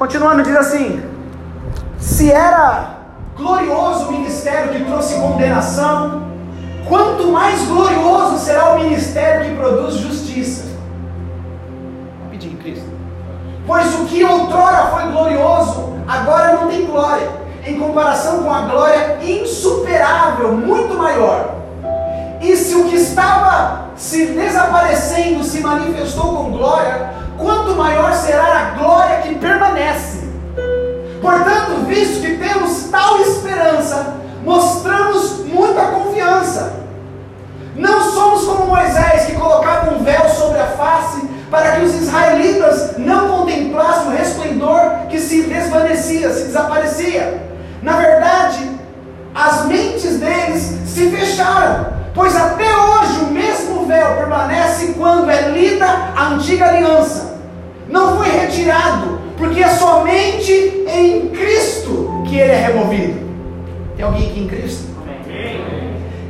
Continuando, diz assim: se era glorioso o ministério que trouxe condenação, quanto mais glorioso será o ministério que produz justiça. Rapidinho, Cristo. Pois o que outrora foi glorioso, agora não tem glória, em comparação com a glória insuperável, muito maior. E se o que estava se desaparecendo se manifestou com glória, quanto maior será a glória que permanece. Portanto, visto que temos tal esperança, mostramos muita confiança. Não somos como Moisés, que colocava um véu sobre a face, para que os israelitas não contemplassem o resplendor que se desvanecia, se desaparecia. Na verdade, as mentes deles se fecharam, pois até hoje o mesmo véu permanece quando é lida a antiga aliança. Não foi retirado, porque é somente em Cristo que ele é removido. Tem alguém aqui em Cristo?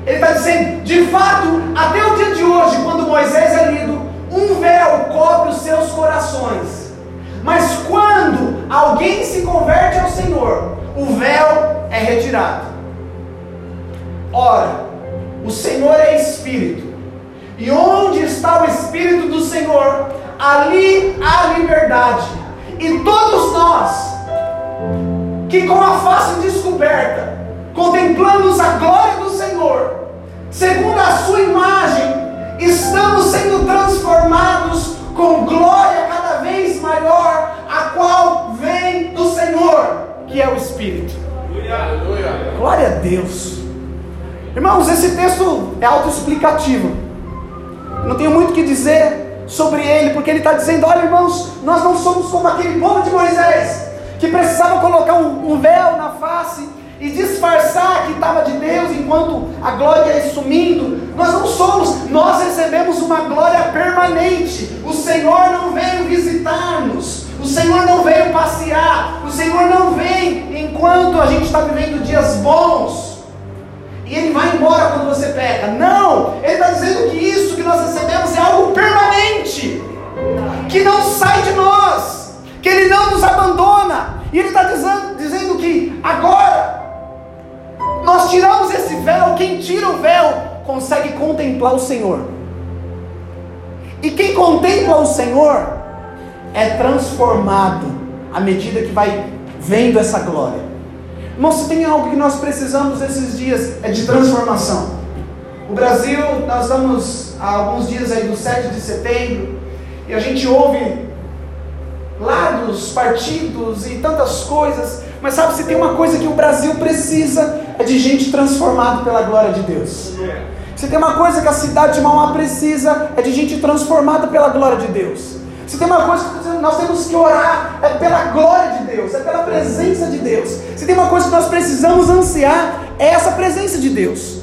Ele está dizendo, de fato, até o dia de hoje, quando Moisés é lido, um véu cobre os seus corações. Mas quando alguém se converte ao Senhor, o véu é retirado. Ora, o Senhor é Espírito, e onde está o Espírito do Senhor, ali há liberdade. E todos nós, que com a face descoberta, contemplamos a glória do Senhor, segundo a sua imagem, estamos sendo transformados com glória cada vez maior, a qual vem do Senhor, que é o Espírito. Glória a Deus. Irmãos, esse texto é autoexplicativo. Não tenho muito que dizer sobre ele, porque ele está dizendo: olha, irmãos, nós não somos como aquele povo de Moisés, que precisava colocar um, um véu na face e disfarçar que estava de Deus enquanto a glória ia sumindo. Nós não somos, nós recebemos uma glória permanente. O Senhor não veio visitar-nos, o Senhor não veio passear, o Senhor não vem enquanto a gente está vivendo dias bons e ele vai embora quando você peca. Não! Ele está dizendo que isso que nós recebemos é algo permanente, que não sai de nós, que ele não nos abandona. E ele está dizendo, dizendo que agora nós tiramos esse véu, quem tira o véu consegue contemplar o Senhor. E quem contempla o Senhor é transformado à medida que vai vendo essa glória. Irmão, se tem algo que nós precisamos esses dias é de transformação. O Brasil, nós estamos há alguns dias aí do 7 de setembro, e a gente ouve lados, partidos e tantas coisas, mas sabe, se tem uma coisa que o Brasil precisa, é de gente transformada pela glória de Deus. Se tem uma coisa que a cidade de Mauá precisa, é de gente transformada pela glória de Deus. Se tem uma coisa que nós temos que orar, é pela glória de Deus, é pela presença de Deus. Se tem uma coisa que nós precisamos ansiar, é essa presença de Deus.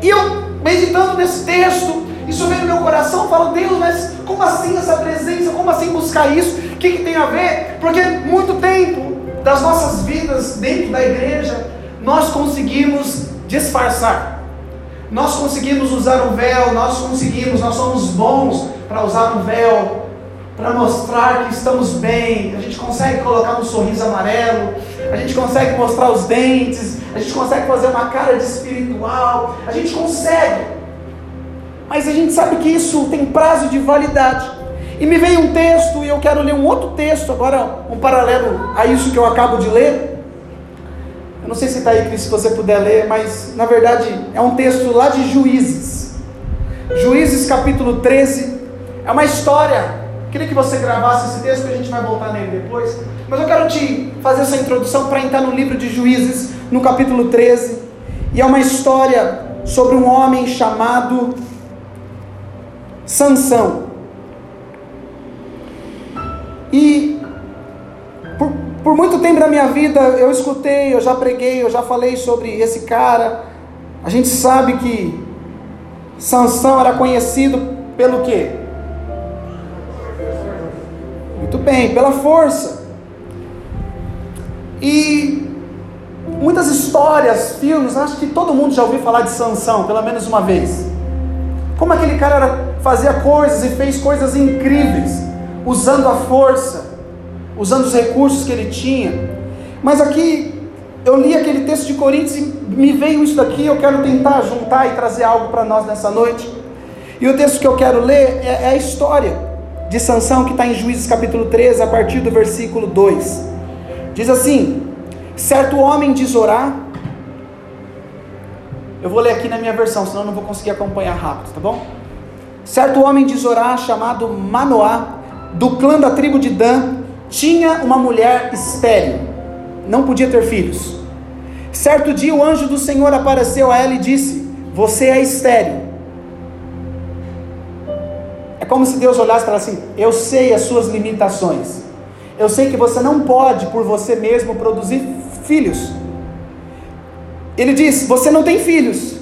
E eu, meditando nesse texto, isso veio no meu coração, falo, Deus, mas como assim essa presença? Como assim buscar isso? O que, que tem a ver? Porque muito tempo das nossas vidas dentro da igreja, nós conseguimos disfarçar. Nós conseguimos usar um véu, nós conseguimos, nós somos bons para usar um véu, para mostrar que estamos bem. A gente consegue colocar um sorriso amarelo, a gente consegue mostrar os dentes, a gente consegue fazer uma cara de espiritual, a gente consegue. Mas a gente sabe que isso tem prazo de validade. E me veio um texto, e eu quero ler um outro texto, agora um paralelo a isso que eu acabo de ler. Eu não sei se está aí, Cris, se você puder ler, mas na verdade é um texto lá de Juízes. Juízes capítulo 13. É uma história Queria que você gravasse esse texto, que a gente vai voltar nele depois. Mas eu quero te fazer essa introdução para entrar no livro de Juízes, no capítulo 13. E é uma história sobre um homem chamado Sansão. E por, por muito tempo da minha vida eu escutei, eu já preguei, eu já falei sobre esse cara. A gente sabe que Sansão era conhecido pelo quê? Bem, pela força. E muitas histórias, filmes, acho que todo mundo já ouviu falar de Sansão, pelo menos uma vez. Como aquele cara era, fazia coisas e fez coisas incríveis, usando a força, usando os recursos que ele tinha. Mas aqui eu li aquele texto de Coríntios e me veio isso daqui, eu quero tentar juntar e trazer algo para nós nessa noite. E o texto que eu quero ler é, é a história de Sansão que está em Juízes capítulo 13, a partir do versículo 2. Diz assim: certo homem de Zorá, eu vou ler aqui na minha versão, senão não vou conseguir acompanhar rápido, tá bom? Certo homem de Zorá, chamado Manoá, do clã da tribo de Dan, tinha uma mulher estéril não podia ter filhos. Certo dia o anjo do Senhor apareceu a ela e disse: Você é estéril. Como se Deus olhasse para assim: Eu sei as suas limitações. Eu sei que você não pode por você mesmo produzir filhos. Ele diz: Você não tem filhos,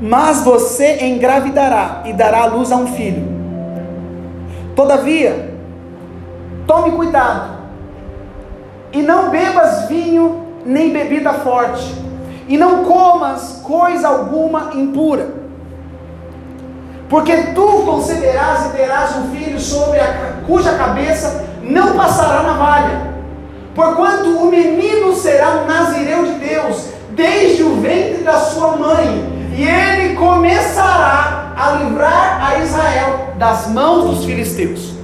mas você engravidará e dará à luz a um filho. Todavia, tome cuidado e não bebas vinho nem bebida forte, e não comas coisa alguma impura, porque tu conceberás e terás um filho sobre a cuja cabeça não passará navalha, porquanto o menino será um nazireu de Deus desde o ventre da sua mãe, e ele começará a livrar a Israel das mãos dos filisteus.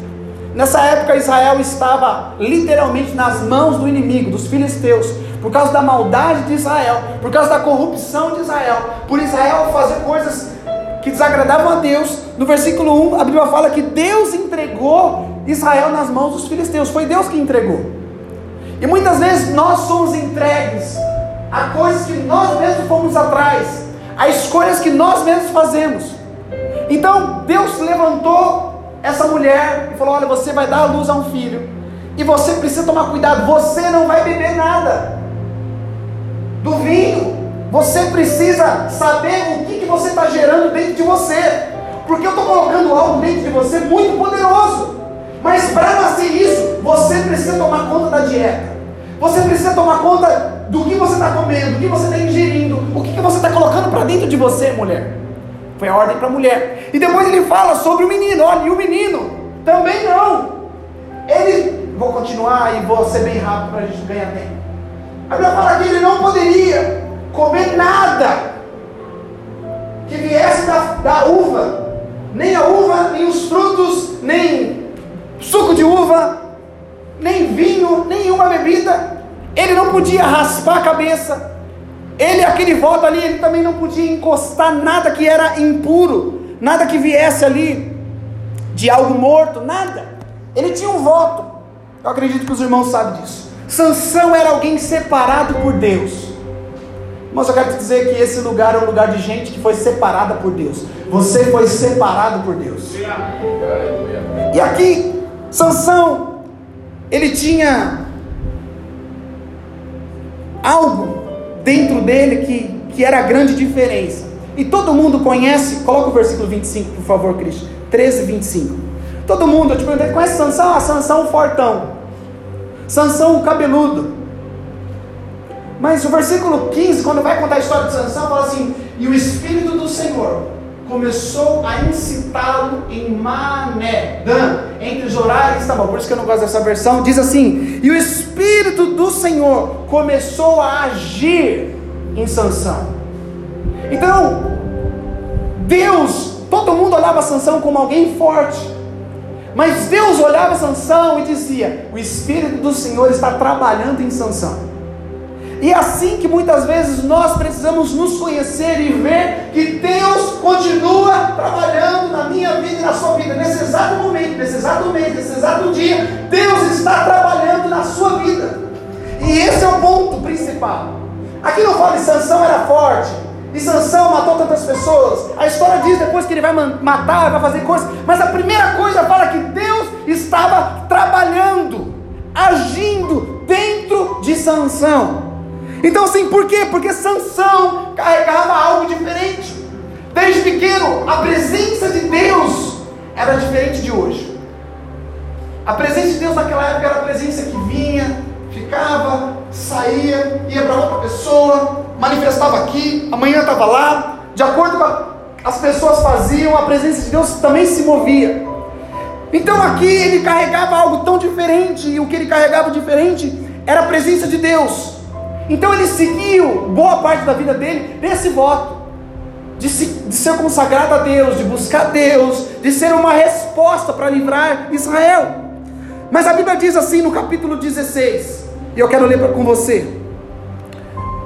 Nessa época Israel estava literalmente nas mãos do inimigo, dos filisteus, por causa da maldade de Israel, por causa da corrupção de Israel, por Israel fazer coisas que desagradavam a Deus. No versículo 1, a Bíblia fala que Deus entregou Israel nas mãos dos filisteus, foi Deus que entregou. E muitas vezes nós somos entregues a coisas que nós mesmos fomos atrás, a escolhas que nós mesmos fazemos. Então Deus levantou essa mulher e falou: Olha, você vai dar a luz a um filho, e você precisa tomar cuidado, você não vai beber nada do vinho, você precisa saber o que, que você está gerando dentro de você, porque eu estou colocando algo dentro de você muito poderoso, mas para nascer isso, você precisa tomar conta da dieta, você precisa tomar conta do que você está comendo, do que você está ingerindo, o que, que você está colocando para dentro de você, mulher. Foi a ordem para a mulher. E depois ele fala sobre o menino. Olha, e o menino também não. Ele, vou continuar e vou ser bem rápido para a gente ganhar tempo. A Bíblia fala que ele não poderia comer nada que viesse da, da uva, nem a uva, nem os frutos, nem suco de uva, nem vinho, nenhuma bebida. Ele não podia raspar a cabeça, ele, aquele voto ali, ele também não podia encostar nada que era impuro, nada que viesse ali de algo morto, nada. Ele tinha um voto. Eu acredito que os irmãos sabem disso. Sansão era alguém separado por Deus. Mas eu quero te dizer que esse lugar é um lugar de gente que foi separada por Deus. Você foi separado por Deus. E aqui, Sansão, ele tinha algo dentro dele que, que era a grande diferença. E todo mundo conhece, coloca o versículo 25, por favor, Cristo. 13, 25. Todo mundo, eu te perguntei, conhece Sansão? Ah, Sansão fortão. Sansão cabeludo. Mas o versículo 15, quando vai contar a história de Sansão, fala assim: E o Espírito do Senhor começou a incitá-lo em Mané, Dan, entre horários, tá bom, por isso que eu não gosto dessa versão, diz assim, e o Espírito do Senhor começou a agir em Sansão, então, Deus, todo mundo olhava Sansão como alguém forte, mas Deus olhava Sansão e dizia, o Espírito do Senhor está trabalhando em Sansão, e é assim que muitas vezes nós precisamos nos conhecer e ver que Deus continua trabalhando na minha vida e na sua vida, nesse exato momento, nesse exato mês, nesse exato dia, Deus está trabalhando na sua vida. E esse é o ponto principal. Aqui não fala que Sansão era forte, e Sansão matou tantas pessoas. A história diz depois que ele vai matar, vai fazer coisas, mas a primeira coisa fala que Deus estava trabalhando, agindo dentro de Sansão. Então, assim, por quê? Porque Sansão carregava algo diferente. Desde pequeno, a presença de Deus era diferente de hoje. A presença de Deus naquela época era a presença que vinha, ficava, saía, ia para outra pessoa, manifestava aqui, amanhã estava lá. De acordo com a, as pessoas faziam, a presença de Deus também se movia. Então aqui ele carregava algo tão diferente, e o que ele carregava diferente era a presença de Deus. Então ele seguiu boa parte da vida dele nesse voto de, se, de ser consagrado a Deus, de buscar Deus, de ser uma resposta para livrar Israel. Mas a Bíblia diz assim no capítulo 16, e eu quero ler com você.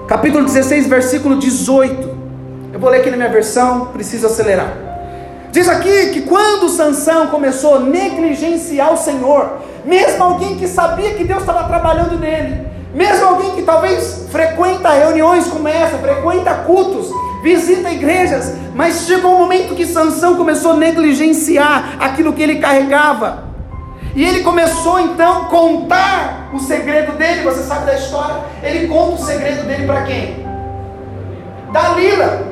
Capítulo 16, versículo 18. Eu vou ler aqui na minha versão, preciso acelerar. Diz aqui que quando Sansão começou a negligenciar o Senhor, mesmo alguém que sabia que Deus estava trabalhando nele, mesmo alguém que talvez frequenta reuniões como essa, frequenta cultos, visita igrejas, mas chegou um momento que Sansão começou a negligenciar aquilo que ele carregava. E ele começou então a contar o segredo dele, você sabe da história? Ele conta o segredo dele para quem? Dalila.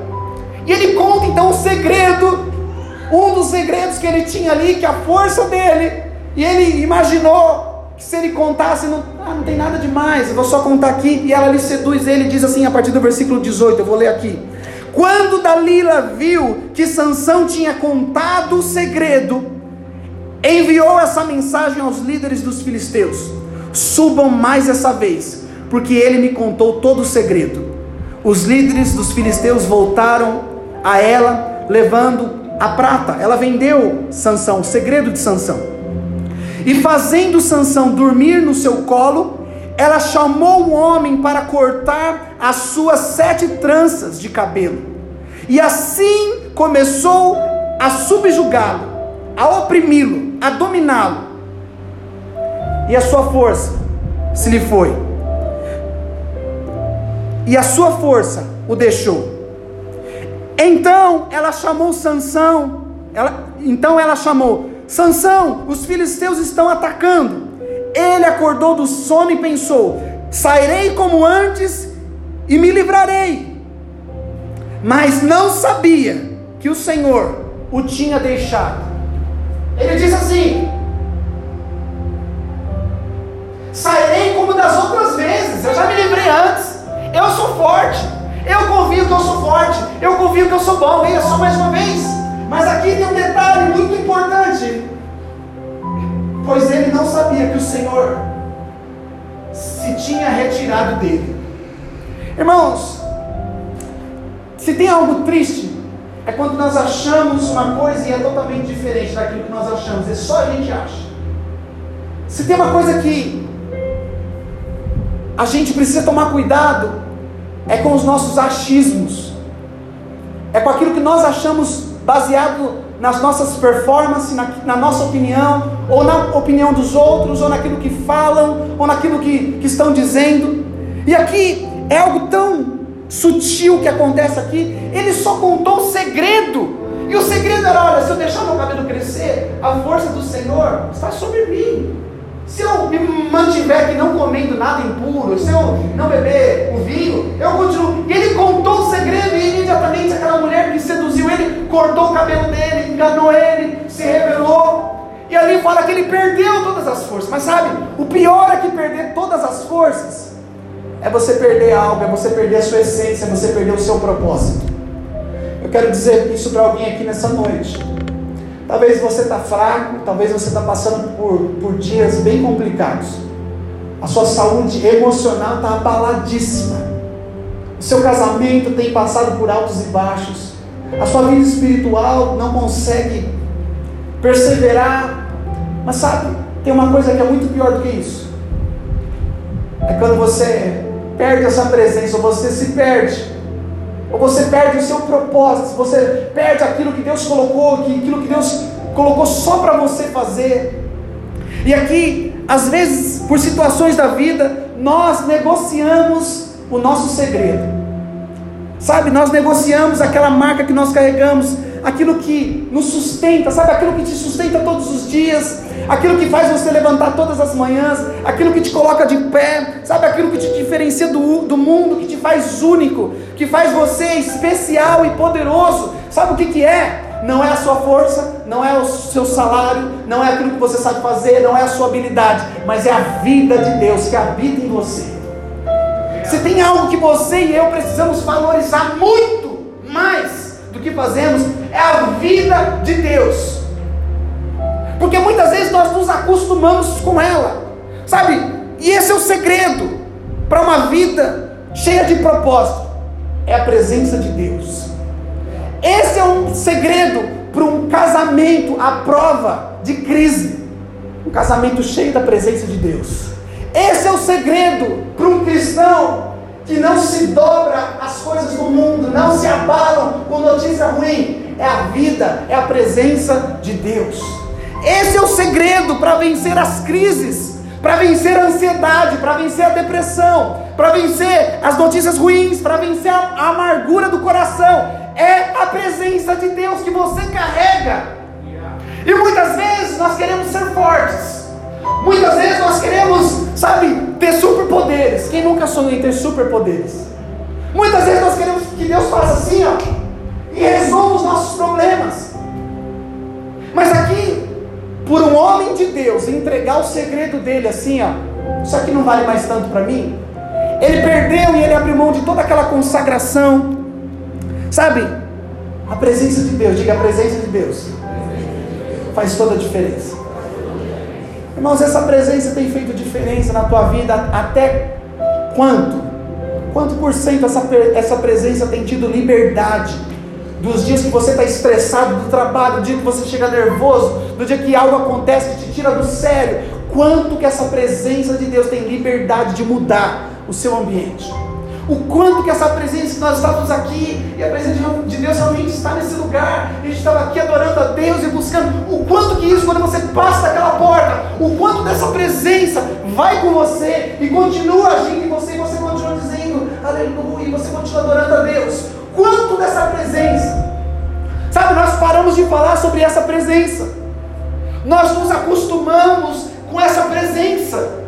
E ele conta então o segredo, um dos segredos que ele tinha ali, que a força dele, e ele imaginou se ele contasse, não, ah, não tem nada demais, eu vou só contar aqui, e ela lhe seduz ele, diz assim a partir do versículo 18, eu vou ler aqui. Quando Dalila viu que Sansão tinha contado o segredo, enviou essa mensagem aos líderes dos filisteus: subam mais essa vez, porque ele me contou todo o segredo. Os líderes dos filisteus voltaram a ela, levando a prata. Ela vendeu Sansão, o segredo de Sansão. E fazendo Sansão dormir no seu colo, ela chamou o homem para cortar as suas sete tranças de cabelo. E assim começou a subjugá-lo, a oprimi-lo, a dominá-lo. E a sua força se lhe foi. E a sua força o deixou. Então ela chamou Sansão, ela, então ela chamou Sansão, os filisteus estão atacando. Ele acordou do sono e pensou: sairei como antes e me livrarei. Mas não sabia que o Senhor o tinha deixado. Ele diz assim: sairei como das outras vezes, eu já me livrei antes. Eu sou forte, eu confio que eu sou forte, eu confio que eu sou bom. Venha só mais uma vez. Mas aqui tem um detalhe muito importante. Pois ele não sabia que o Senhor se tinha retirado dele. Irmãos, se tem algo triste, é quando nós achamos uma coisa e é totalmente diferente daquilo que nós achamos. É só a gente acha. Se tem uma coisa que a gente precisa tomar cuidado, é com os nossos achismos. É com aquilo que nós achamos baseado nas nossas performances, na, na, nossa opinião, ou na opinião dos outros, ou naquilo que falam, ou naquilo que, que estão dizendo. E aqui é algo tão sutil que acontece aqui. Ele só contou o segredo. E o segredo era: olha, se eu deixar meu cabelo crescer, a força do Senhor está sobre mim. Se eu me mantiver aqui não comendo nada impuro, se eu não beber o vinho, eu continuo. E ele contou o segredo e imediatamente aquela mulher que seduziu ele cortou o cabelo dele, enganou ele, se revelou. E ali fala que ele perdeu todas as forças. Mas sabe, o pior é que perder todas as forças é você perder algo, é você perder a sua essência, é você perder o seu propósito. Eu quero dizer isso para alguém aqui nessa noite. Talvez você está fraco, talvez você está passando por, por dias bem complicados. A sua saúde emocional está abaladíssima. O seu casamento tem passado por altos e baixos. A sua vida espiritual não consegue perseverar. Mas sabe, tem uma coisa que é muito pior do que isso. É quando você perde essa presença, ou você se perde ou você perde o seu propósito, você perde aquilo que Deus colocou, aquilo que Deus colocou só para você fazer. E aqui, às vezes, por situações da vida, nós negociamos o nosso segredo. Sabe, nós negociamos aquela marca que nós carregamos, aquilo que nos sustenta, sabe, aquilo que te sustenta todos os dias, aquilo que faz você levantar todas as manhãs, aquilo que te coloca de pé, sabe, aquilo que te diferencia do, do mundo, que te faz único, que faz você especial e poderoso. Sabe o que, que é? Não é a sua força, não é o seu salário, não é aquilo que você sabe fazer, não é a sua habilidade, mas é a vida de Deus que habita em você. Se tem algo que você e eu precisamos valorizar muito mais do que fazemos, é a vida de Deus. Porque muitas vezes nós nos acostumamos com ela, sabe? E esse é o segredo para uma vida cheia de propósito: é a presença de Deus. Esse é um segredo para um casamento à prova de crise, um casamento cheio da presença de Deus. Esse é o segredo para um cristão que não se dobra às coisas do mundo, não se abalam com notícia ruim. É a vida, é a presença de Deus. Esse é o segredo para vencer as crises, para vencer a ansiedade, para vencer a depressão, para vencer as notícias ruins, para vencer a amargura do coração. É a presença de Deus que você carrega. E muitas vezes nós queremos ser fortes. Muitas vezes nós queremos, sabe, ter superpoderes. Quem nunca sonhou em ter superpoderes? Muitas vezes nós queremos que Deus faça assim, ó, e resolva os nossos problemas. Mas aqui, por um homem de Deus entregar o segredo dele assim, ó, isso aqui não vale mais tanto para mim. Ele perdeu e ele abriu mão de toda aquela consagração. Sabe? A presença de Deus, diga a presença de Deus. Faz toda a diferença. Irmãos, essa presença tem feito diferença na tua vida até quanto? Quanto por cento essa, essa presença tem tido liberdade? Dos dias que você está estressado do trabalho, do dia que você chega nervoso, do dia que algo acontece que te tira do sério. Quanto que essa presença de Deus tem liberdade de mudar o seu ambiente? O quanto que essa presença, nós estávamos aqui, e a presença de Deus realmente está nesse lugar, a gente estava aqui adorando a Deus e buscando, o quanto que isso, quando você passa daquela porta, o quanto dessa presença vai com você e continua agindo em você, e você continua dizendo aleluia, e você continua adorando a Deus, quanto dessa presença, sabe, nós paramos de falar sobre essa presença, nós nos acostumamos com essa presença,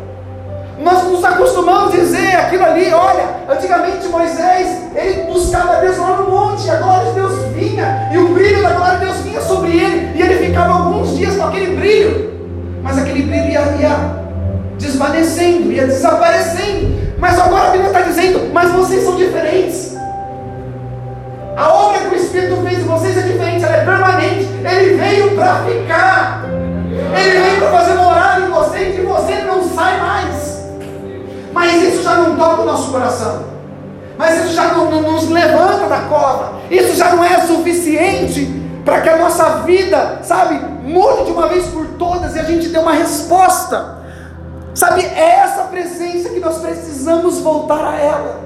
nós nos acostumamos a dizer aquilo ali, olha, antigamente Moisés, ele buscava Deus lá no monte, a glória de Deus vinha, e o brilho da glória de Deus vinha sobre ele, e ele ficava alguns dias com aquele brilho, mas aquele brilho ia, ia desvanecendo, ia desaparecendo. Mas agora a Bíblia está dizendo, mas vocês são diferentes. A obra que o Espírito fez em vocês é diferente, ela é permanente. Ele veio para ficar. Ele veio para fazer morada em você e de você não sai mais. Mas isso já não toca o nosso coração. Mas isso já não, não nos levanta da cova. Isso já não é suficiente para que a nossa vida, sabe, mude de uma vez por todas e a gente dê uma resposta. Sabe, é essa presença que nós precisamos voltar a ela.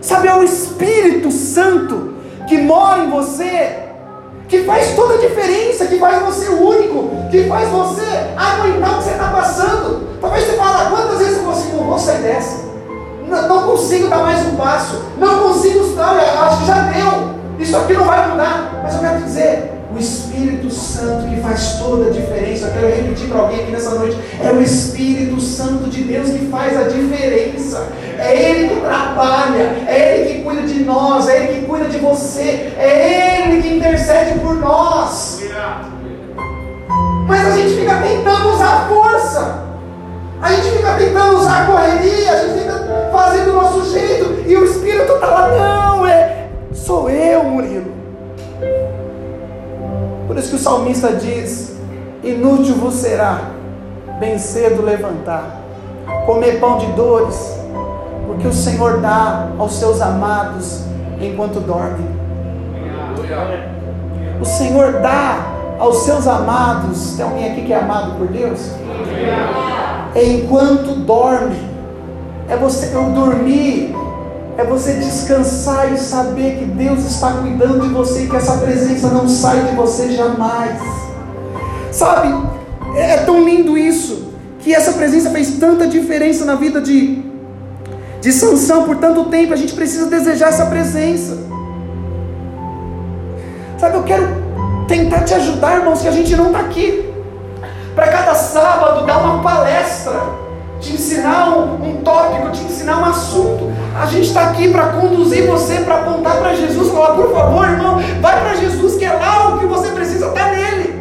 Sabe, é o Espírito Santo que mora em você que faz toda a diferença, que faz você único, que faz você aguentar o que você está passando. Talvez você fale, quantas vezes eu consigo, não vou sair dessa. Não, não, consigo dar mais um passo. Não consigo, não, acho que já deu. Isso aqui não vai mudar. Mas eu quero dizer, o Espírito Santo que faz toda a diferença. Eu quero repetir para alguém aqui nessa noite: é o Espírito Santo de Deus que faz a diferença. É Ele que trabalha, é Ele que cuida de nós, é Ele que cuida de você, é Ele que intercede por nós. Mas a gente fica tentando usar a força, a gente fica tentando usar a correria, a gente fica fazendo do nosso jeito, e o Espírito está lá, não, é, sou eu, Murilo. Por isso que o salmista diz: Inútil vos será bem cedo levantar, comer pão de dores, porque o Senhor dá aos seus amados enquanto dormem. O Senhor dá aos seus amados. Tem alguém aqui que é amado por Deus? Enquanto dorme. É você eu dormir é você descansar e saber que Deus está cuidando de você e que essa presença não sai de você jamais. Sabe, é tão lindo isso, que essa presença fez tanta diferença na vida de, de Sansão por tanto tempo, a gente precisa desejar essa presença. Sabe, eu quero tentar te ajudar, irmãos, que a gente não está aqui para cada sábado dar uma palestra te ensinar um, um tópico, te ensinar um assunto. A gente está aqui para conduzir você, para apontar para Jesus, falar, por favor, irmão, vai para Jesus, que é lá o que você precisa, está nele.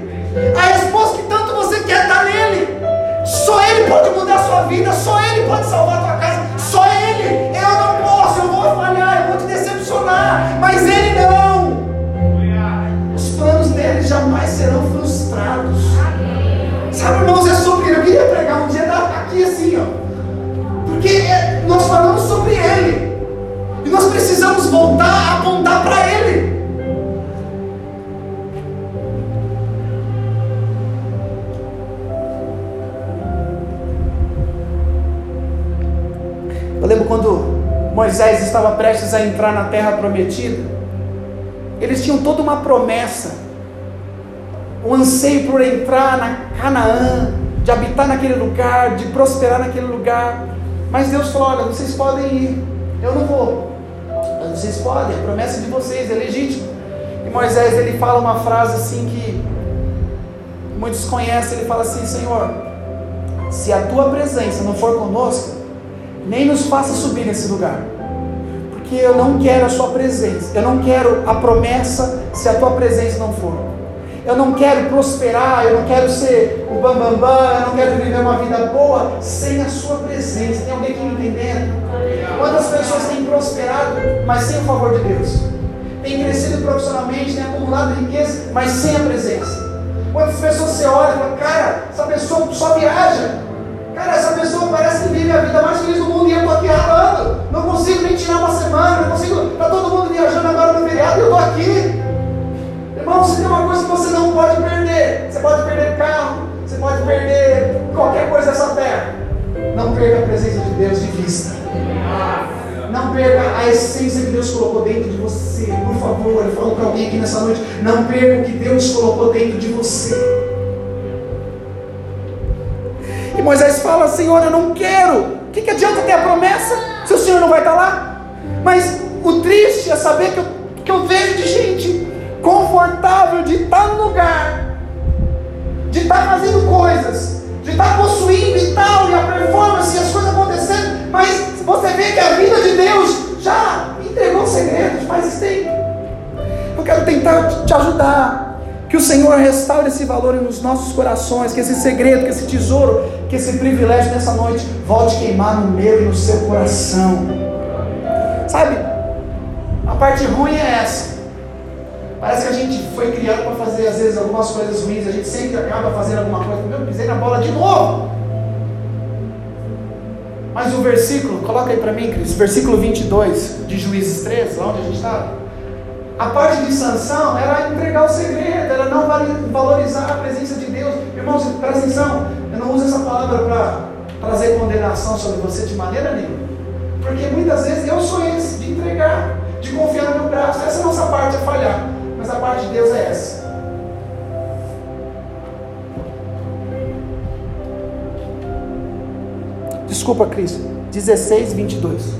A resposta que tanto você quer está nele. Só Ele pode mudar a sua vida, só Ele pode salvar a tua casa, só Ele. Eu não posso, eu vou falhar, eu vou te decepcionar, mas Ele não. Os planos dele jamais serão frustrados. Amém. Sabe, irmãos, é sobre ele. Eu queria pregar um dia aqui assim, ó. Porque é, nós falamos sobre ele. E nós precisamos voltar a apontar para ele. Eu lembro quando Moisés estava prestes a entrar na terra prometida. Eles tinham toda uma promessa um anseio por entrar na Canaã, de habitar naquele lugar, de prosperar naquele lugar. Mas Deus falou: olha, vocês podem ir, eu não vou. Mas vocês podem, a promessa é de vocês, é legítimo. E Moisés ele fala uma frase assim que muitos conhecem, ele fala assim, Senhor, se a tua presença não for conosco, nem nos faça subir nesse lugar. Porque eu não quero a sua presença, eu não quero a promessa se a tua presença não for. Eu não quero prosperar, eu não quero ser o bambambam, bam, bam, eu não quero viver uma vida boa sem a sua presença. Tem alguém aqui me entendendo? Quantas pessoas têm prosperado, mas sem o favor de Deus? Tem crescido profissionalmente, tem acumulado riqueza, mas sem a presença. Quantas pessoas você olha e fala, cara, essa pessoa só viaja. Cara, essa pessoa parece que vive a vida mais feliz do mundo e eu estou aqui ralando. Não consigo nem tirar uma semana, não consigo. Está todo mundo viajando agora no feriado e eu estou aqui. Irmão, se tem uma coisa que você não pode perder, você pode perder carro, você pode perder qualquer coisa dessa terra. Não perca a presença de Deus de vista. Não perca a essência que Deus colocou dentro de você. Por favor, eu falo para alguém aqui nessa noite: não perca o que Deus colocou dentro de você. E Moisés fala: Senhor, eu não quero. O que, que adianta ter a promessa se o Senhor não vai estar lá? Mas o triste é saber que eu, que eu vejo de gente confortável de estar no lugar, de estar fazendo coisas, de estar possuindo e tal, e a performance e as coisas acontecendo, mas você vê que a vida de Deus já entregou segredos faz tempo. Eu quero tentar te ajudar. Que o Senhor restaure esse valor nos nossos corações, que esse segredo, que esse tesouro, que esse privilégio nessa noite volte a queimar no meu e no seu coração. Sabe, a parte ruim é essa. Parece que a gente foi criado para fazer, às vezes, algumas coisas ruins, a gente sempre acaba fazendo alguma coisa. Meu, pisei na bola de novo. Mas o versículo, coloca aí para mim, Cris, versículo 22 de Juízes 13, lá onde a gente está. A parte de sanção era entregar o segredo, era não valorizar a presença de Deus. Irmãos, presta atenção, eu não uso essa palavra para trazer condenação sobre você de maneira nenhuma. Porque muitas vezes eu sou esse, de entregar, de confiar no meu braço. Essa é a nossa parte a falhar. Mas a parte de Deus é essa. Desculpa, Cris. 16, 22.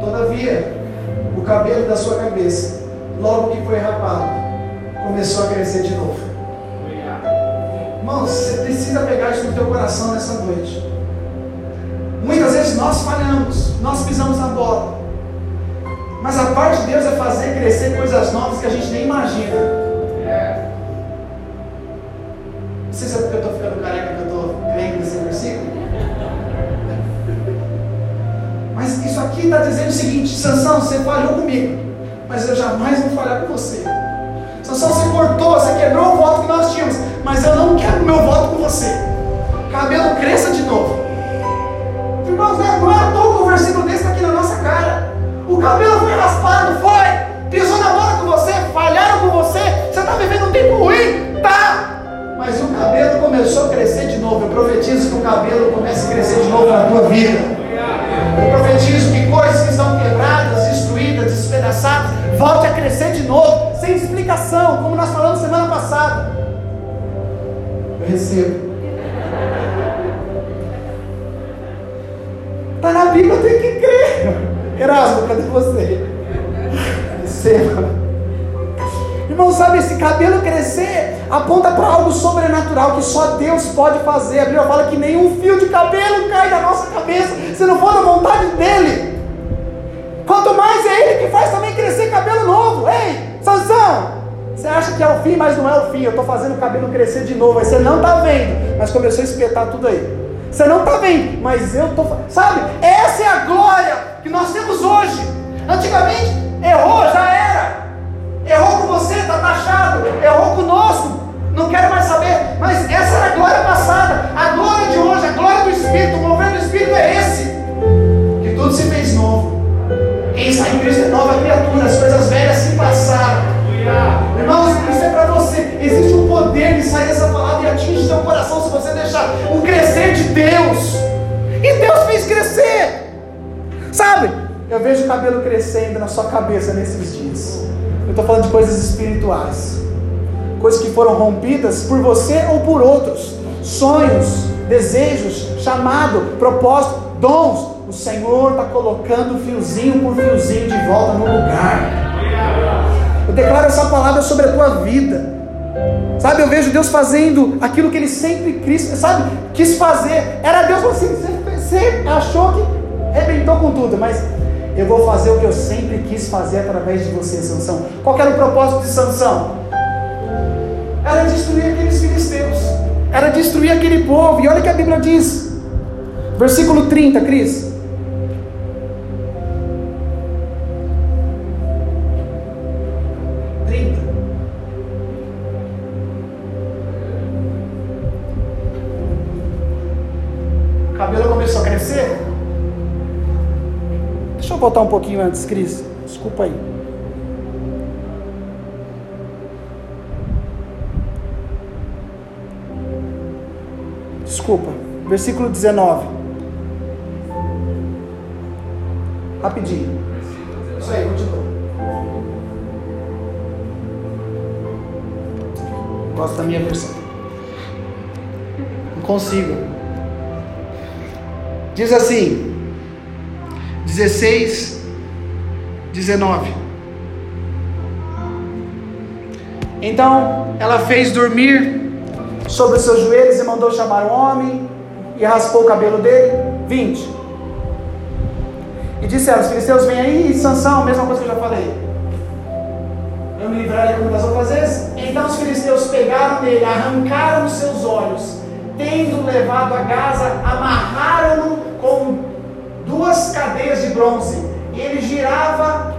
Todavia, o cabelo da sua cabeça, logo que foi rapado, começou a crescer de novo. Irmãos, você precisa pegar isso no teu coração nessa noite. Muitas vezes nós falhamos, nós pisamos na bola. Mas a parte de Deus é fazer crescer coisas novas que a gente nem imagina. Não sei se é porque eu estou ficando careca que eu estou crendo nesse versículo. Mas isso aqui está dizendo o seguinte: Sansão, você falhou comigo, mas eu jamais vou falhar com você. Sansão, você cortou, você quebrou o voto que nós tínhamos, mas eu não quero meu voto com você. Cabelo cresça tempo ruim? Tá. Mas o cabelo começou a crescer de novo. Eu profetizo que o cabelo comece a crescer de novo na tua vida. Eu profetizo que coisas que estão quebradas, destruídas, despedaçadas, volte a crescer de novo, sem explicação, como nós falamos semana passada. Eu recebo. Está na Bíblia, eu tenho que crer. Erasmo, cadê você? Receba. Irmão, sabe, esse cabelo crescer aponta para algo sobrenatural que só Deus pode fazer. A Bíblia fala que nenhum fio de cabelo cai da nossa cabeça se não for da vontade dEle. Quanto mais é Ele que faz também crescer cabelo novo. Ei, Sansão, você acha que é o fim, mas não é o fim. Eu estou fazendo o cabelo crescer de novo. Aí você não está vendo, mas começou a espetar tudo aí. Você não está vendo, mas eu estou. Sabe? Essa é a glória que nós temos hoje. Antigamente, errou, já era. Errou com você, está taxado. Errou conosco, não quero mais saber. Mas essa era a glória passada. A glória de hoje, a glória do Espírito, o mover do Espírito é esse. Que tudo se fez novo. Quem está em Cristo é nova criatura. As coisas velhas se passaram. Irmãos, isso é para você. Existe um poder de sair dessa palavra e atingir seu coração se você deixar. o crescer de Deus. E Deus fez crescer. Sabe? Eu vejo o cabelo crescendo na sua cabeça nesses dias. Eu estou falando de coisas espirituais. Coisas que foram rompidas por você ou por outros. Sonhos, desejos, chamado, propósito, dons. O Senhor está colocando fiozinho por fiozinho de volta no lugar. Eu declaro essa palavra sobre a tua vida. Sabe, eu vejo Deus fazendo aquilo que Ele sempre quis, sabe, quis fazer. Era Deus assim, você achou que arrebentou com tudo, mas eu vou fazer o que eu sempre quis fazer através de você, Sansão. Qual era o propósito de Sansão? Era destruir aqueles filisteus, era destruir aquele povo. E olha o que a Bíblia diz, versículo 30, Cris. Voltar um pouquinho antes, Cris. Desculpa aí. Desculpa. Versículo 19. Rapidinho. Isso aí, continua. Gosto da minha versão. Não consigo. Diz assim: 16, 19. Então ela fez dormir sobre os seus joelhos e mandou chamar um homem e raspou o cabelo dele. 20. E disse ela: Os filisteus vêm aí e Sansão, mesma coisa que eu já falei. Eu me livrarei como das outras vezes. Então os filisteus pegaram nele, arrancaram os seus olhos, tendo levado a Gaza, amarraram-no com duas cadeias de bronze e ele girava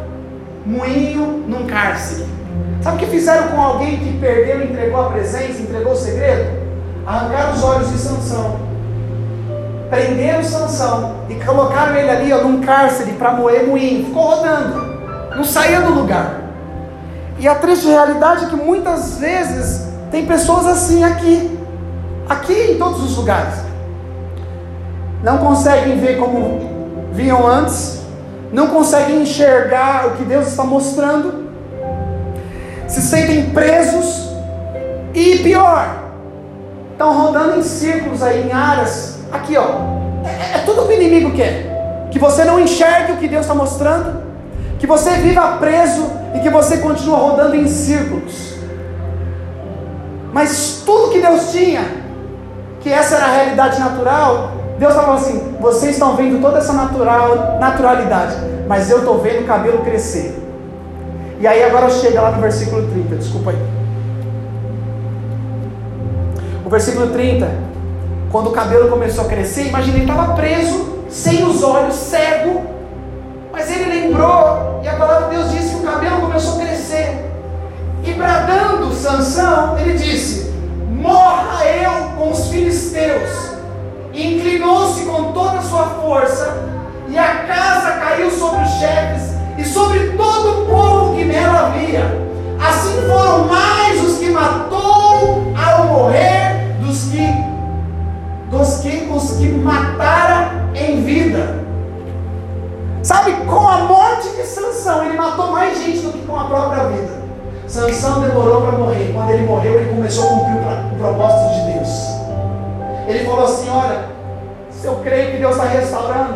moinho num cárcere. Sabe o que fizeram com alguém que perdeu, entregou a presença, entregou o segredo? Arrancaram os olhos de Sansão, prenderam Sansão e colocaram ele ali ó, num cárcere para moer moinho. Ficou rodando, não saía do lugar. E a triste realidade é que muitas vezes tem pessoas assim aqui, aqui em todos os lugares. Não conseguem ver como vinham antes, não conseguem enxergar o que Deus está mostrando, se sentem presos e pior, estão rodando em círculos aí, em áreas, aqui ó, é, é tudo que o inimigo quer, que você não enxergue o que Deus está mostrando, que você viva preso e que você continue rodando em círculos. Mas tudo que Deus tinha, que essa era a realidade natural, Deus está falando assim: vocês estão vendo toda essa natural, naturalidade, mas eu estou vendo o cabelo crescer. E aí agora chega lá no versículo 30, desculpa aí. O versículo 30, quando o cabelo começou a crescer, imagina, ele estava preso, sem os olhos, cego, mas ele lembrou, e a palavra de Deus disse que o cabelo começou a crescer. E bradando Sansão, ele disse: Morra eu com os filisteus inclinou-se com toda a sua força, e a casa caiu sobre os chefes e sobre todo o povo que nela havia. Assim foram mais os que matou ao morrer dos que dos que os que matara em vida. Sabe, com a morte de Sansão, ele matou mais gente do que com a própria vida. Sansão demorou para morrer. Quando ele morreu, ele começou a cumprir o propósito de Deus. Ele falou assim: Olha, se eu creio que Deus está restaurando,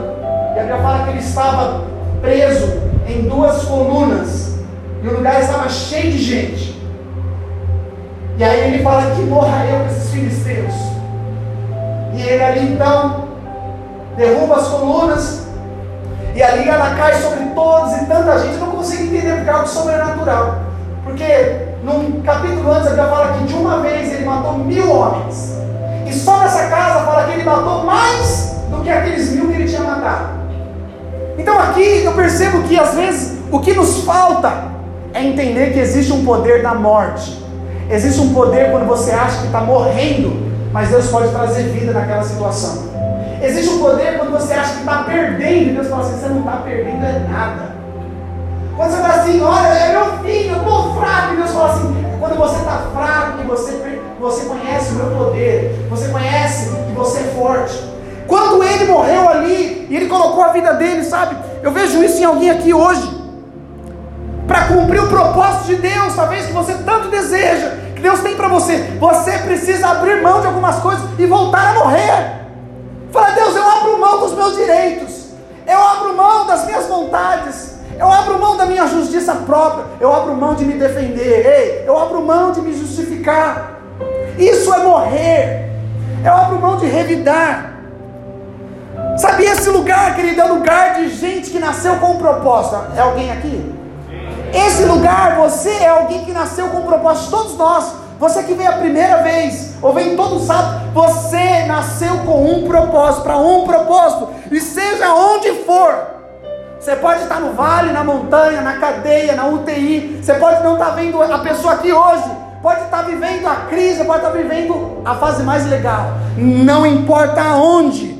e a Bíblia fala que ele estava preso em duas colunas, e o lugar estava cheio de gente. E aí ele fala que morra eu com esses filisteus. E ele ali então derruba as colunas, e ali ela cai sobre todos e tanta gente. Não consigo entender porque é algo sobrenatural. Porque num capítulo antes a Bíblia fala que de uma vez ele matou mil homens. E só nessa casa fala que ele matou mais do que aqueles mil que ele tinha matado. Então aqui eu percebo que às vezes o que nos falta é entender que existe um poder da morte. Existe um poder quando você acha que está morrendo, mas Deus pode trazer vida naquela situação. Existe um poder quando você acha que está perdendo, e Deus fala assim: você não está perdendo é nada. Quando você fala assim, olha, é meu filho, eu estou fraco, e Deus vida dele, sabe? Eu vejo isso em alguém aqui hoje. Para cumprir o propósito de Deus, talvez que você tanto deseja, que Deus tem para você, você precisa abrir mão de algumas coisas e voltar a morrer. Fala, Deus, eu abro mão dos meus direitos, eu abro mão das minhas vontades, eu abro mão da minha justiça própria, eu abro mão de me defender, ei, eu abro mão de me justificar. Isso é morrer, eu abro mão de revidar. Sabe esse lugar, querido, é lugar de gente que nasceu com um propósito. É alguém aqui? Esse lugar, você é alguém que nasceu com um propósito, todos nós. Você que vem a primeira vez, ou vem todo sábado, você nasceu com um propósito, para um propósito, e seja onde for. Você pode estar no vale, na montanha, na cadeia, na UTI. Você pode não estar vendo a pessoa aqui hoje. Pode estar vivendo a crise, pode estar vivendo a fase mais legal. Não importa aonde.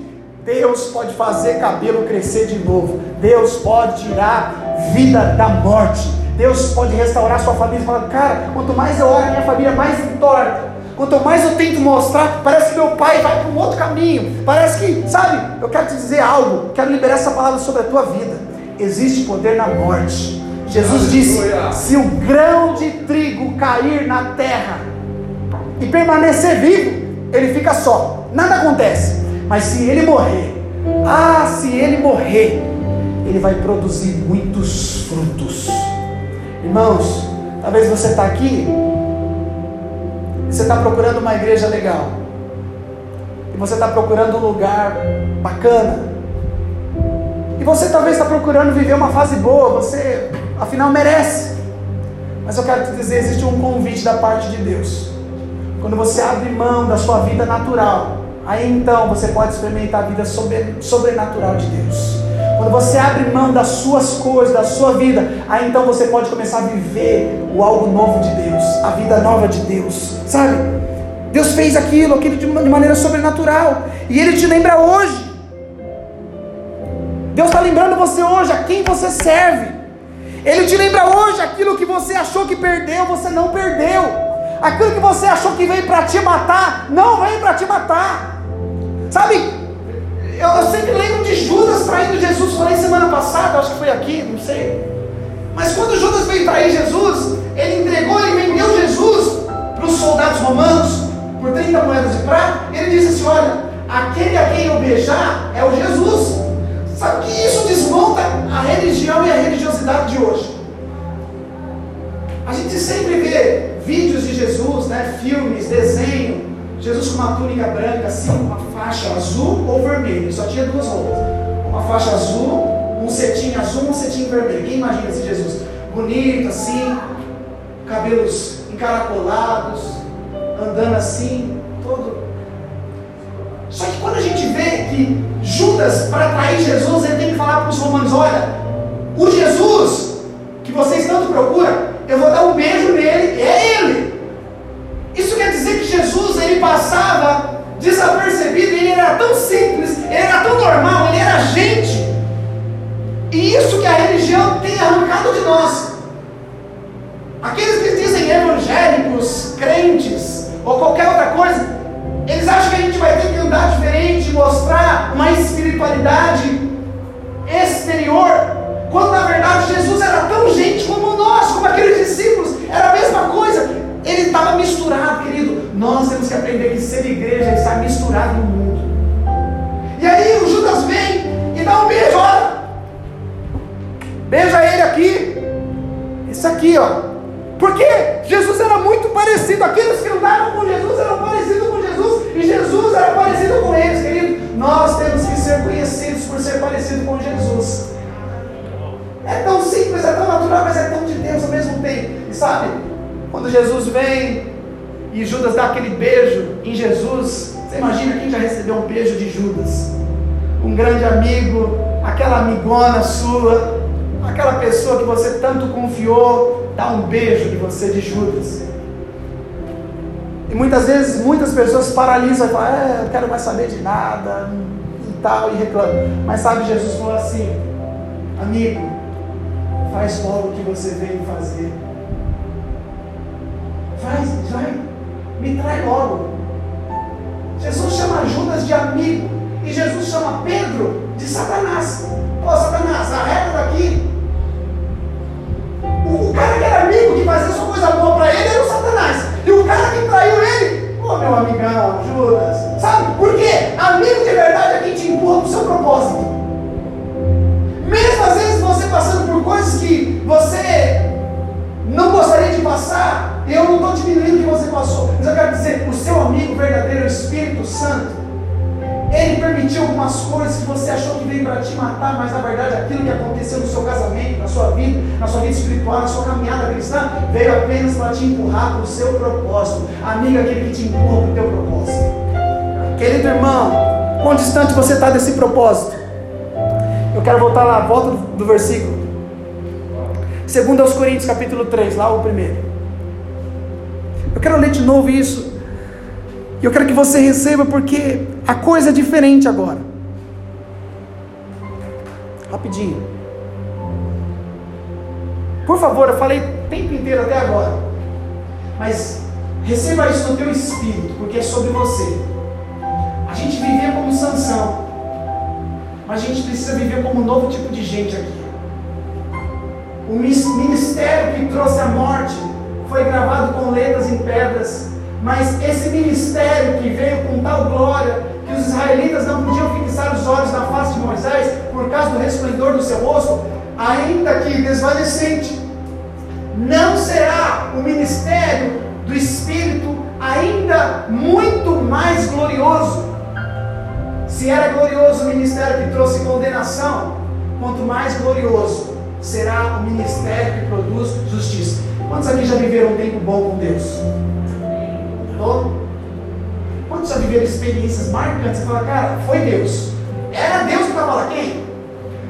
Deus pode fazer cabelo crescer de novo. Deus pode tirar vida da morte. Deus pode restaurar sua família. Fala, cara, quanto mais eu oro, minha família mais entorta. Quanto mais eu tento mostrar, parece que meu pai vai para um outro caminho. Parece que, sabe, eu quero te dizer algo. Quero liberar essa palavra sobre a tua vida. Existe poder na morte. Jesus disse: se o grão de trigo cair na terra e permanecer vivo, ele fica só. Nada acontece. Mas se ele morrer, ah, se ele morrer, ele vai produzir muitos frutos. Irmãos, talvez você está aqui, você está procurando uma igreja legal, e você está procurando um lugar bacana, e você talvez está procurando viver uma fase boa, você afinal merece. Mas eu quero te dizer, existe um convite da parte de Deus. Quando você abre mão da sua vida natural, Aí então você pode experimentar a vida sobrenatural de Deus. Quando você abre mão das suas coisas, da sua vida, aí então você pode começar a viver o algo novo de Deus, a vida nova de Deus, sabe? Deus fez aquilo, aquilo de maneira sobrenatural, e Ele te lembra hoje. Deus está lembrando você hoje a quem você serve. Ele te lembra hoje aquilo que você achou que perdeu, você não perdeu. Aquilo que você achou que veio para te matar, não veio para te matar. Sabe, eu, eu, sempre lembro de Judas traindo Jesus. Falei semana passada, acho que foi aqui, não sei. Mas quando Judas veio trair Jesus, ele entregou, ele vendeu Jesus para os soldados romanos por 30 moedas de prata. Ele disse assim: Olha, aquele a quem eu beijar é o Jesus. Sabe que isso desmonta a religião e a religiosidade de hoje. A gente sempre vê vídeos de Jesus, né, filmes, desenho, Jesus com uma túnica branca, assim, uma faixa azul ou vermelha. Ele só tinha duas roupas. Uma faixa azul, um cetim azul, um cetim vermelho. Quem imagina esse Jesus? Bonito, assim, cabelos encaracolados, andando assim, todo. Só que quando a gente vê que Judas, para trair Jesus, ele tem que falar para os romanos: olha, o Jesus que vocês tanto procuram, eu vou dar um beijo nele, é ele. Isso quer dizer que Jesus ele passava desapercebido, ele era tão simples, ele era tão normal, ele era gente. E isso que a religião tem arrancado de nós. Aqueles que dizem evangélicos, crentes ou qualquer outra coisa, eles acham que a gente vai ter que andar diferente, mostrar uma espiritualidade exterior, quando na verdade Jesus era tão gente como nós, como aqueles discípulos, era a mesma coisa. Ele estava misturado, querido. Nós temos que aprender que ser igreja estar misturado no mundo. E aí o Judas vem e dá um beijo, olha. Beija ele aqui. Isso aqui, ó. Porque Jesus era muito parecido. Aqueles que andaram com Jesus eram parecidos com Jesus. E Jesus era parecido com eles, querido. Nós temos que ser conhecidos por ser parecido com Jesus. É tão simples, é tão natural, mas é tão de Deus ao mesmo tempo. E sabe? Quando Jesus vem e Judas dá aquele beijo em Jesus, você imagina quem já recebeu um beijo de Judas? Um grande amigo, aquela amigona sua, aquela pessoa que você tanto confiou, dá um beijo de você de Judas. E muitas vezes muitas pessoas paralisam e falam, é, eu quero mais saber de nada e tal, e reclamam. Mas sabe, Jesus falou assim, amigo, faz logo o que você veio fazer. Faz, vai. me trai logo. Jesus chama Judas de amigo. E Jesus chama Pedro de Satanás. Ô Satanás, arreta daqui. O, o, cara que era amigo, que fazia só coisa boa para ele, era o Satanás. E o cara que traiu ele, ô meu amigão, Judas. Sabe por quê? Amigo de verdade é quem te empurra para o seu propósito. Mesmo às vezes você passando por coisas que você não gostaria de passar, eu não estou diminuindo o que você passou, mas eu quero dizer, o seu amigo verdadeiro o Espírito Santo. Ele permitiu algumas coisas que você achou que veio para te matar, mas na verdade aquilo que aconteceu no seu casamento, na sua vida, na sua vida espiritual, na sua caminhada cristã, veio apenas para te empurrar para o seu propósito. Amigo, aquele que te empurra para o teu propósito. Querido irmão, quão distante você está desse propósito? Eu quero voltar lá, volta do versículo. Segundo aos Coríntios, capítulo 3, lá o primeiro. Eu quero ler de novo isso. E eu quero que você receba porque a coisa é diferente agora. Rapidinho. Por favor, eu falei o tempo inteiro até agora. Mas receba isso no teu espírito, porque é sobre você. A gente vivia como Sansão. Mas a gente precisa viver como um novo tipo de gente aqui. O ministério que trouxe a morte foi gravado com letras em pedras mas esse ministério que veio com tal glória que os israelitas não podiam fixar os olhos na face de Moisés por causa do resplendor do seu rosto, ainda que desvanecente, não será o ministério do Espírito ainda muito mais glorioso. Se era glorioso o ministério que trouxe condenação, quanto mais glorioso será o ministério que produz justiça. Quantos aqui já viveram um tempo bom com Deus? todo. Quando já viveram experiências marcantes, você fala, cara, foi Deus. Era Deus que estava lá, quem?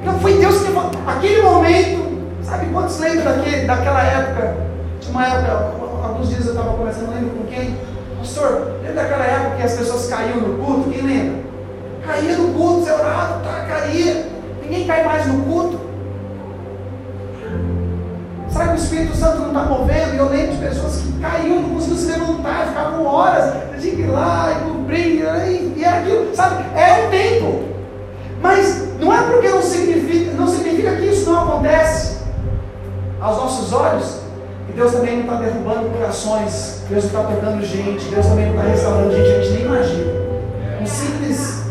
Não, foi Deus que. Aquele momento, sabe quantos lembram daquele, daquela época? Tinha uma época, alguns dias eu estava conversando, lembro com quem. Pastor, lembra daquela época que as pessoas caíam no culto? Quem lembra? Caía no culto, você orava, tá, caía. Ninguém cai mais no culto. Será que o Espírito Santo não está movendo? E eu lembro de pessoas que caíam, não conseguiam se levantar, ficavam horas, tinha que ir lá e cobrir, e, era aquilo, sabe? É um tempo. Mas não é porque não significa, não significa que isso não acontece aos nossos olhos. E Deus também não está derrubando corações, Deus não está tocando gente, Deus também não está restaurando gente, a gente nem imagina. Um simples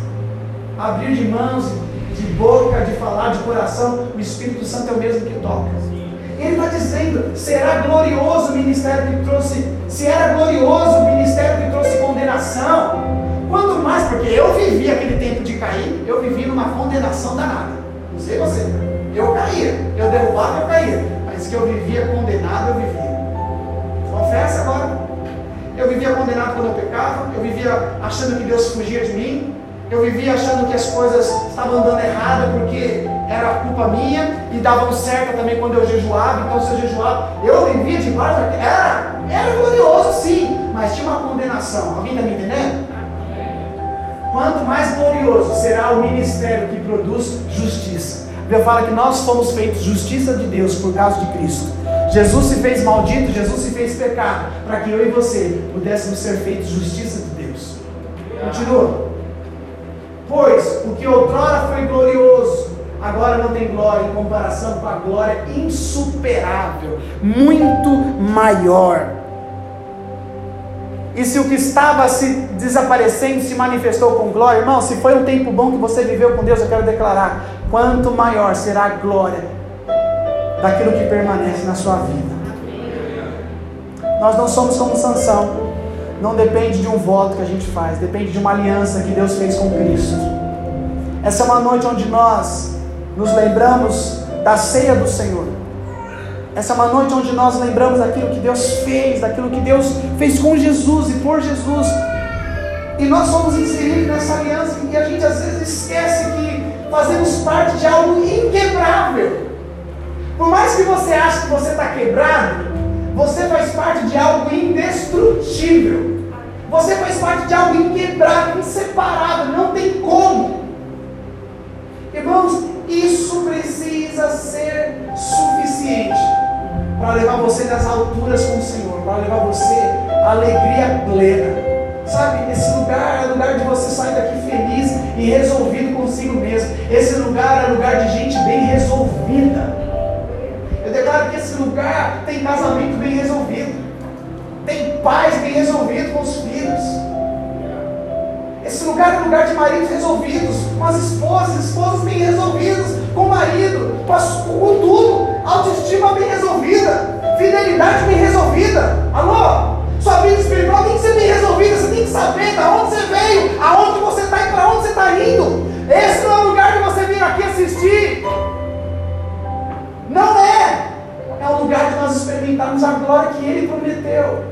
abrir de mãos, de boca, de falar, de coração, o Espírito Santo é o mesmo que toca. Ele está dizendo: será glorioso o ministério que trouxe, se era glorioso o ministério que trouxe condenação, quanto mais, porque eu vivi aquele tempo de cair, eu vivi numa condenação danada. Não sei você, eu caía, eu derrubava, eu caía, mas que eu vivia condenado, eu vivia. Confessa agora. Eu vivia condenado quando eu pecava, eu vivia achando que Deus fugia de mim, eu vivia achando que as coisas estavam andando errado porque era culpa minha e davam certo também quando eu jejuava. Então, se eu jejuava, eu vivia debaixo Era, era glorioso sim, mas tinha uma condenação. Alguém está me entendendo? Quanto mais glorioso será o ministério que produz justiça. Bíblia fala que nós fomos feitos justiça de Deus por causa de Cristo. Jesus se fez maldito, Jesus se fez pecado, para que eu e você pudéssemos ser feitos justiça de Deus. Continua. Pois o que outrora foi glorioso, agora não tem glória em comparação com a glória insuperável, muito maior. E se o que estava se desaparecendo se manifestou com glória, irmão, se foi um tempo bom que você viveu com Deus, eu quero declarar: quanto maior será a glória daquilo que permanece na sua vida. Nós não somos como Sansão não depende de um voto que a gente faz, depende de uma aliança que Deus fez com Cristo. Essa é uma noite onde nós nos lembramos da ceia do Senhor. Essa é uma noite onde nós lembramos daquilo que Deus fez, daquilo que Deus fez com Jesus e por Jesus. E nós somos inseridos nessa aliança e a gente às vezes esquece que fazemos parte de algo inquebrável. Por mais que você ache que você está quebrado, você faz parte de algo indestrutível. Você faz parte de algo inquebrável, inseparável, não tem como. Irmãos, isso precisa ser suficiente para levar você das alturas com o Senhor, para levar você alegria plena. Sabe, esse lugar é lugar de você sair daqui feliz e resolvido consigo mesmo. Esse lugar é lugar de gente bem resolvida. Eu declaro que esse lugar tem casamento bem resolvido, tem pais bem resolvidos com os filhos. Esse lugar é lugar de maridos resolvidos, com as esposas, esposas bem resolvidas, com o marido, com tudo, autoestima bem resolvida, fidelidade bem resolvida. Alô? Sua vida espiritual tem que ser bem resolvida, você tem que saber de onde você veio, aonde você está e para onde você está indo. Esse não é o lugar de você vir aqui assistir. Não é. É o lugar de nós experimentarmos a glória que Ele prometeu.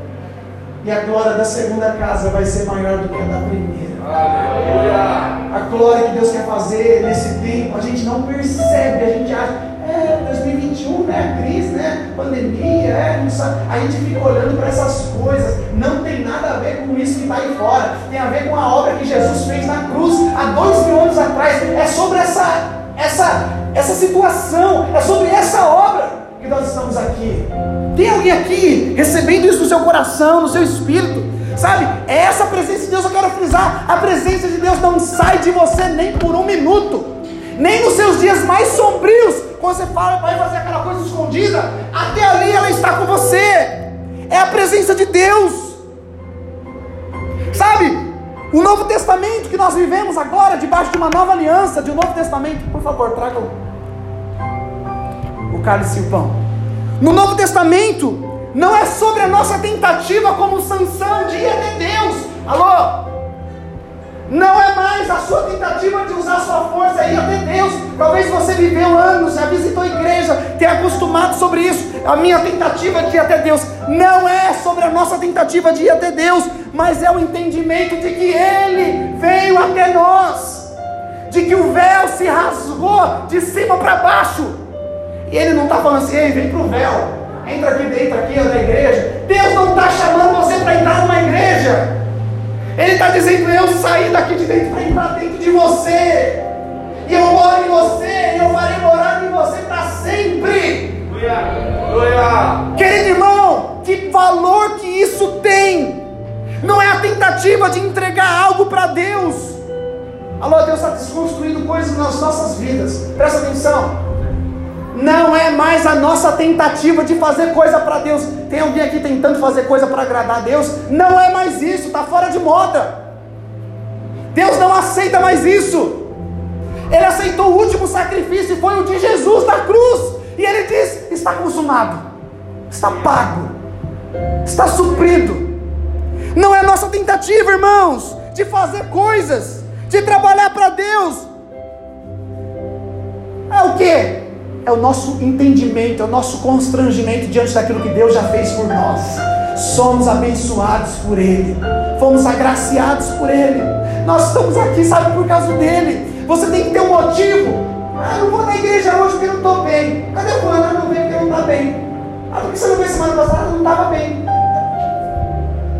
E a glória da segunda casa vai ser maior do que a da primeira. A glória que Deus quer fazer nesse tempo, a gente não percebe, a gente acha, é 2021, né? Crise, né? Pandemia, é, não sabe. A gente fica olhando para essas coisas. Não tem nada a ver com isso que está aí fora. Tem a ver com a obra que Jesus fez na cruz há dois mil anos atrás. É sobre essa, essa, essa situação, é sobre essa obra que nós estamos aqui. Tem alguém aqui recebendo isso no seu coração, no seu espírito? Sabe? É essa presença de Deus eu quero frisar. A presença de Deus não sai de você nem por um minuto. Nem nos seus dias mais sombrios quando você fala, vai fazer aquela coisa escondida, até ali ela está com você. É a presença de Deus. Sabe? O Novo Testamento que nós vivemos agora, debaixo de uma nova aliança, de um Novo Testamento, por favor, traga o, o cálice e o pão. No Novo Testamento, não é sobre a nossa tentativa como sanção de ir até Deus. Alô? Não é mais a sua tentativa de usar sua força e ir até Deus. Talvez você viveu anos, já visitou a igreja, tenha acostumado sobre isso. A minha tentativa de ir até Deus não é sobre a nossa tentativa de ir até Deus, mas é o entendimento de que Ele veio até nós, de que o véu se rasgou de cima para baixo. E Ele não está falando assim, ei, vem para o véu, entra aqui dentro aqui na igreja. Deus não está chamando você para entrar numa igreja. Ele está dizendo: Eu saí daqui de dentro para entrar dentro de você. E eu moro em você. E eu farei morar em você para sempre. Querido irmão, que valor que isso tem. Não é a tentativa de entregar algo para Deus. Alô, Deus está desconstruindo coisas nas nossas vidas. Presta atenção não é mais a nossa tentativa de fazer coisa para Deus. Tem alguém aqui tentando fazer coisa para agradar a Deus? Não é mais isso, está fora de moda. Deus não aceita mais isso. Ele aceitou o último sacrifício e foi o de Jesus na cruz. E ele diz: está consumado, está pago, está suprido. Não é nossa tentativa, irmãos, de fazer coisas, de trabalhar para Deus. É o que? É o nosso entendimento, é o nosso constrangimento diante daquilo que Deus já fez por nós. Somos abençoados por Ele, fomos agraciados por Ele. Nós estamos aqui, sabe, por causa dele. Você tem que ter um motivo. Ah, não vou na igreja hoje porque não estou bem. Cadê o? Ah, não veio porque não está bem. Ah, por que você não veio semana passada? Não estava bem.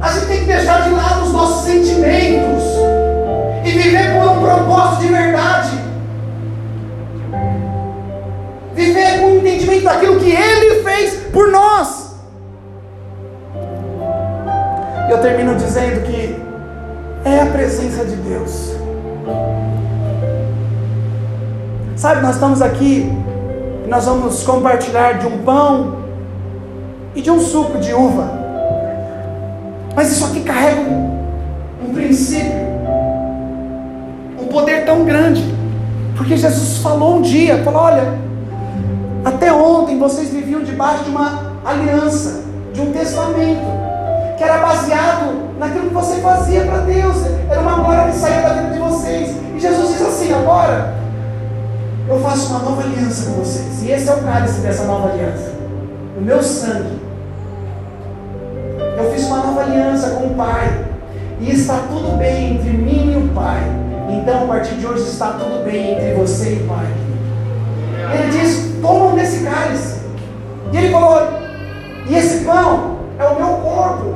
A gente tem que deixar de lado os nossos sentimentos e viver por um propósito de verdade. Viver com o entendimento daquilo que Ele fez por nós. Eu termino dizendo que é a presença de Deus. Sabe, nós estamos aqui e nós vamos compartilhar de um pão e de um suco de uva. Mas isso aqui carrega um, um princípio, um poder tão grande. Porque Jesus falou um dia, falou, olha, até ontem vocês viviam debaixo de uma aliança, de um testamento, que era baseado naquilo que você fazia para Deus. Era uma glória que saía da vida de vocês. E Jesus diz assim: agora eu faço uma nova aliança com vocês. E esse é o cálice dessa nova aliança. O meu sangue. Eu fiz uma nova aliança com o Pai. E está tudo bem entre mim e o Pai. Então, a partir de hoje, está tudo bem entre você e o Pai. Ele diz: tomam desse cálice. E ele falou: e esse pão é o meu corpo,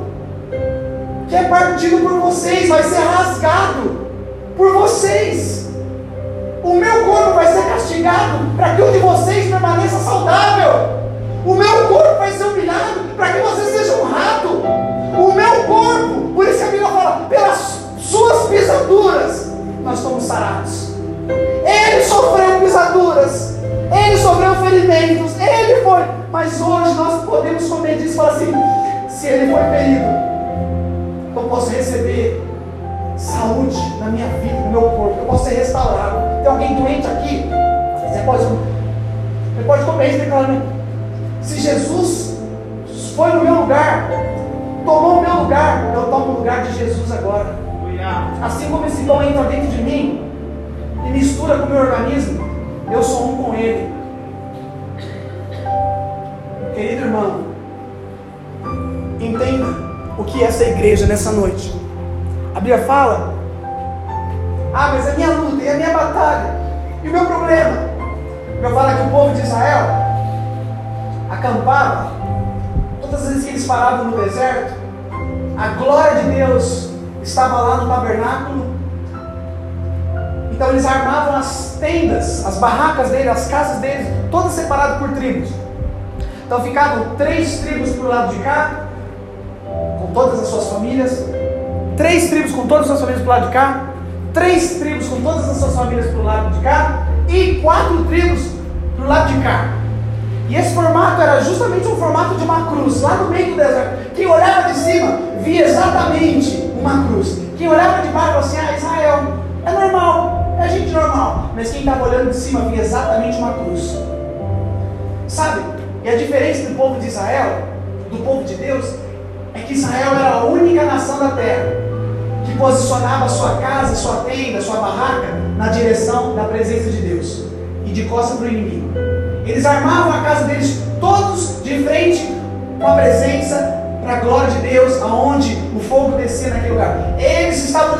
que é partido por vocês, vai ser rasgado por vocês. O meu corpo vai ser castigado para que o de vocês permaneça saudável. O meu corpo vai ser humilhado para que você seja honrado. O meu corpo. Por isso que a Bíblia fala, pelas suas pisaduras, nós estamos sarados. Ele sofreu pisaduras, ele sofreu ferimentos, ele foi. Mas hoje nós podemos comer disso e falar assim: se ele foi ferido, eu posso receber saúde na minha vida, no meu corpo, eu posso ser restaurado. Tem alguém doente aqui? Você pode, você pode comer isso declarando: se Jesus foi no meu lugar, tomou o meu lugar, eu tomo o lugar de Jesus agora. Assim como esse pão entra dentro de mim e mistura com o meu organismo, eu sou um com ele. Querido irmão, entenda o que é essa igreja nessa noite. A Bíblia fala: Ah, mas é minha luta, é a minha batalha, e o meu problema. A Bíblia fala que o povo de Israel acampava, todas as vezes que eles paravam no deserto, a glória de Deus estava lá no tabernáculo. Então eles armavam as tendas, as barracas deles, as casas deles, todas separadas por tribos. Então ficavam três tribos para o lado de cá, com todas as suas famílias, três tribos com todas as suas famílias para o lado de cá, três tribos com todas as suas famílias para o lado de cá, e quatro tribos para o lado de cá. E esse formato era justamente um formato de uma cruz, lá no meio do deserto. Quem olhava de cima via exatamente uma cruz. Quem olhava de baixo assim: Ah, Israel, é normal, é gente normal. Mas quem estava olhando de cima via exatamente uma cruz. Sabe? E a diferença do povo de Israel, do povo de Deus, é que Israel era a única nação da terra que posicionava sua casa, sua tenda, sua barraca na direção da presença de Deus e de costa para o inimigo. Eles armavam a casa deles todos de frente com a presença para a glória de Deus, aonde o fogo descia naquele lugar. Eles estavam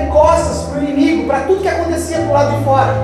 de, costas para o inimigo, para tudo que acontecia do lado de fora.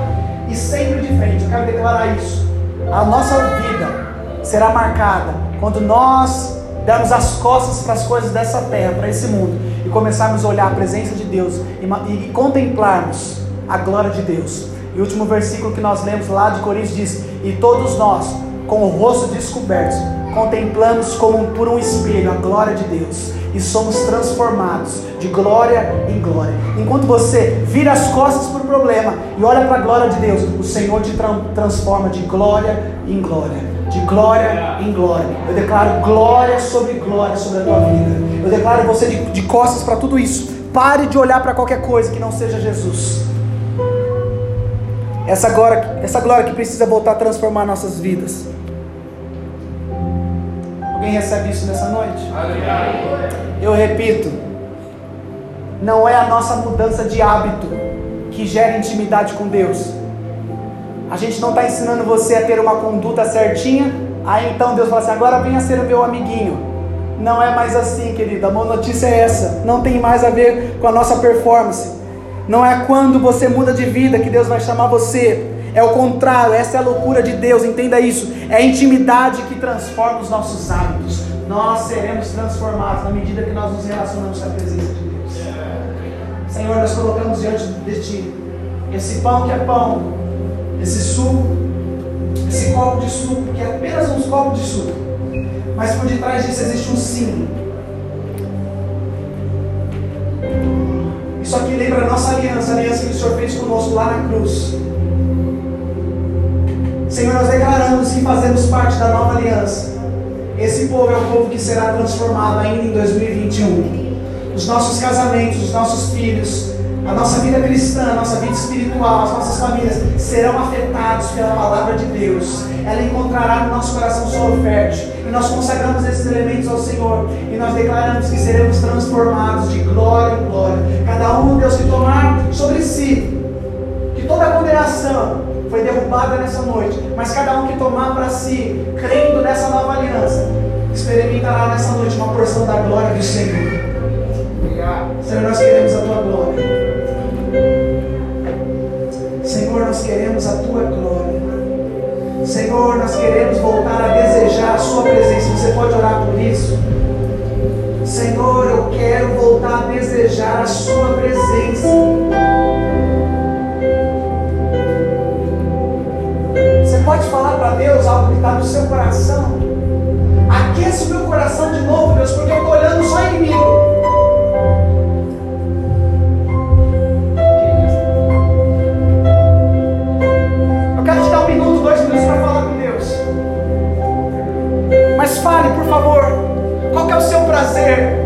E sempre de frente. Eu quero declarar isso. A nossa vida será marcada quando nós darmos as costas para as coisas dessa terra, para esse mundo, e começarmos a olhar a presença de Deus e, e contemplarmos a glória de Deus. E o último versículo que nós lemos lá de Coríntios diz: E todos nós, com o rosto descoberto, contemplamos como por um espelho a glória de Deus e somos transformados de glória em glória. Enquanto você vira as costas para o problema e olha para a glória de Deus, o Senhor te tra transforma de glória em glória. De glória em glória. Eu declaro glória sobre glória sobre a tua vida. Eu declaro você de, de costas para tudo isso. Pare de olhar para qualquer coisa que não seja Jesus. Essa essa glória que precisa voltar a transformar nossas vidas. Alguém recebe isso nessa noite? Eu repito, não é a nossa mudança de hábito que gera intimidade com Deus. A gente não está ensinando você a ter uma conduta certinha, aí então Deus fala assim: agora venha ser o meu amiguinho. Não é mais assim, querida. A boa notícia é essa. Não tem mais a ver com a nossa performance. Não é quando você muda de vida que Deus vai chamar você. É o contrário, essa é a loucura de Deus, entenda isso. É a intimidade que transforma os nossos hábitos. Nós seremos transformados na medida que nós nos relacionamos com a presença de Deus. Senhor, nós colocamos diante de Ti esse pão que é pão, esse suco, esse copo de suco, que é apenas um copo de suco. Mas por detrás disso existe um símbolo. Isso aqui lembra a nossa aliança, a aliança que o Senhor fez conosco lá na cruz. Senhor, nós declaramos que fazemos parte da nova aliança. Esse povo é o povo que será transformado ainda em 2021. Os nossos casamentos, os nossos filhos, a nossa vida cristã, a nossa vida espiritual, as nossas famílias serão afetados pela palavra de Deus. Ela encontrará no nosso coração solo fértil. E nós consagramos esses elementos ao Senhor. E nós declaramos que seremos transformados de glória em glória. Cada um, Deus, que tomar sobre si que toda a condenação foi derrubada nessa noite, mas cada um que tomar para si, crendo nessa nova aliança, experimentará nessa noite uma porção da glória do Senhor. Senhor, nós queremos a tua glória. Senhor, nós queremos a tua glória. Senhor, nós queremos voltar a desejar a sua presença. Você pode orar por isso? Senhor, eu quero voltar a desejar a sua presença. para Deus, algo que está no seu coração. Aqueça o meu coração de novo, Deus, porque eu estou olhando só inimigo. Eu quero te dar um minuto, dois minutos para falar com Deus. Mas fale, por favor, qual é o seu prazer?